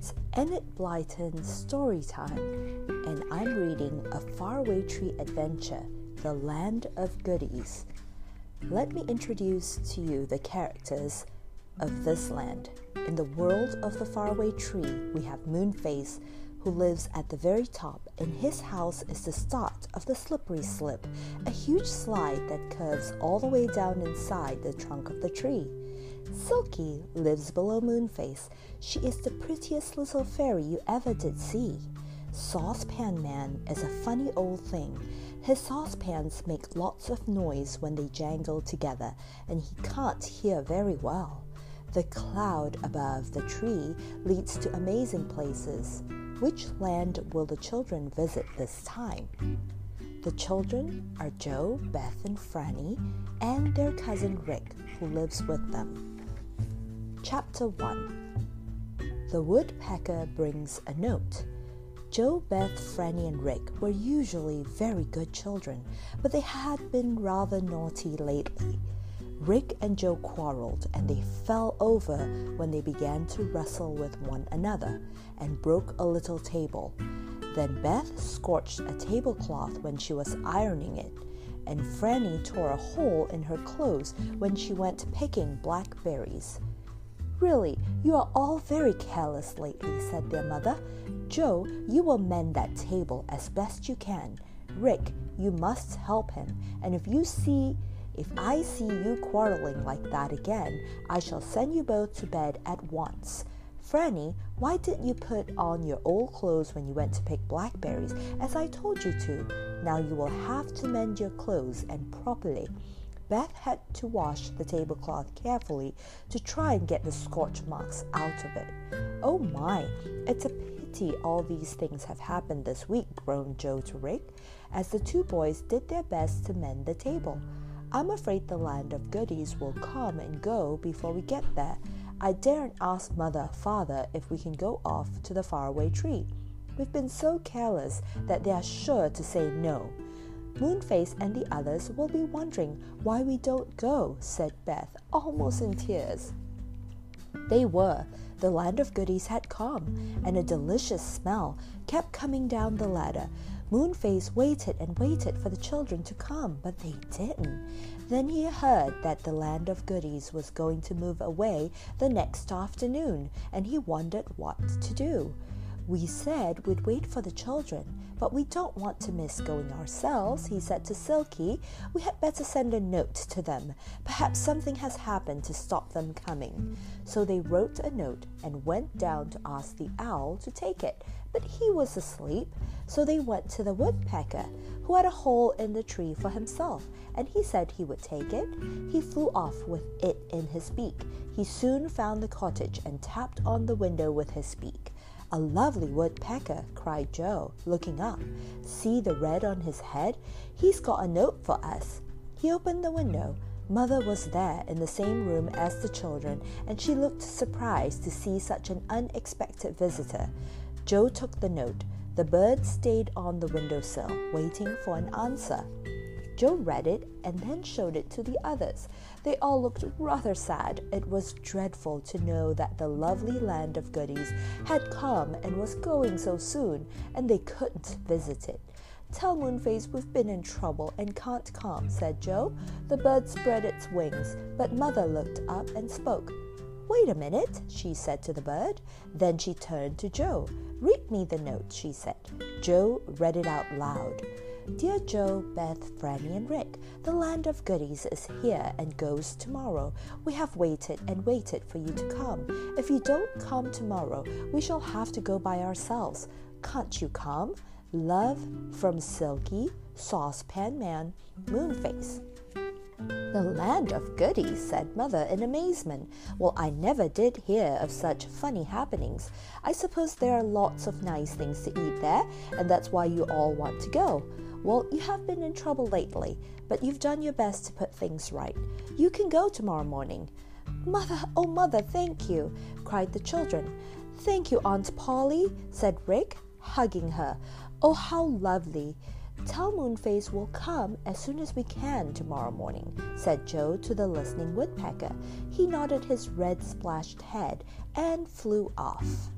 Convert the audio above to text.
It's Enid Blyton's story time, and I'm reading A Faraway Tree Adventure The Land of Goodies. Let me introduce to you the characters of this land. In the world of the faraway tree, we have Moonface, who lives at the very top, and his house is the start of the slippery slip, a huge slide that curves all the way down inside the trunk of the tree. Silky lives below Moonface. She is the prettiest little fairy you ever did see. Saucepan Man is a funny old thing. His saucepans make lots of noise when they jangle together, and he can't hear very well. The cloud above the tree leads to amazing places. Which land will the children visit this time? The children are Joe, Beth, and Franny, and their cousin Rick, who lives with them. Chapter 1 The woodpecker brings a note. Joe, Beth, Franny, and Rick were usually very good children, but they had been rather naughty lately. Rick and Joe quarreled and they fell over when they began to wrestle with one another and broke a little table. Then Beth scorched a tablecloth when she was ironing it, and Franny tore a hole in her clothes when she went picking blackberries. Really, you are all very careless lately, said their mother. Joe, you will mend that table as best you can. Rick, you must help him, and if you see if I see you quarreling like that again, I shall send you both to bed at once. Franny, why didn't you put on your old clothes when you went to pick blackberries, as I told you to? Now you will have to mend your clothes and properly. Beth had to wash the tablecloth carefully to try and get the scorch marks out of it. Oh my, it's a pity all these things have happened this week, groaned Joe to Rick, as the two boys did their best to mend the table. I'm afraid the land of goodies will come and go before we get there. I daren't ask mother, father, if we can go off to the faraway tree. We've been so careless that they are sure to say no. Moonface and the others will be wondering why we don't go, said Beth, almost in tears. They were. The land of goodies had come, and a delicious smell kept coming down the ladder. Moonface waited and waited for the children to come, but they didn't. Then he heard that the land of goodies was going to move away the next afternoon, and he wondered what to do. We said we'd wait for the children, but we don't want to miss going ourselves, he said to Silky. We had better send a note to them. Perhaps something has happened to stop them coming. So they wrote a note and went down to ask the owl to take it, but he was asleep. So they went to the woodpecker, who had a hole in the tree for himself, and he said he would take it. He flew off with it in his beak. He soon found the cottage and tapped on the window with his beak. A lovely woodpecker, cried Joe, looking up. See the red on his head? He's got a note for us. He opened the window. Mother was there in the same room as the children, and she looked surprised to see such an unexpected visitor. Joe took the note. The bird stayed on the windowsill, waiting for an answer. Joe read it and then showed it to the others. They all looked rather sad. It was dreadful to know that the lovely land of goodies had come and was going so soon, and they couldn't visit it. Tell Moonface we've been in trouble and can't come, said Joe. The bird spread its wings, but Mother looked up and spoke. Wait a minute, she said to the bird. Then she turned to Joe. Read me the note, she said. Joe read it out loud. Dear Joe, Beth, Franny, and Rick, the land of goodies is here and goes tomorrow. We have waited and waited for you to come. If you don't come tomorrow, we shall have to go by ourselves. Can't you come? Love from Silky, Saucepan Man, Moonface. The land of goodies, said Mother in amazement. Well, I never did hear of such funny happenings. I suppose there are lots of nice things to eat there, and that's why you all want to go. Well, you have been in trouble lately, but you've done your best to put things right. You can go tomorrow morning. Mother, oh, Mother, thank you, cried the children. Thank you, Aunt Polly, said Rick, hugging her. Oh, how lovely. Tell Moonface we'll come as soon as we can tomorrow morning, said Joe to the listening woodpecker. He nodded his red splashed head and flew off.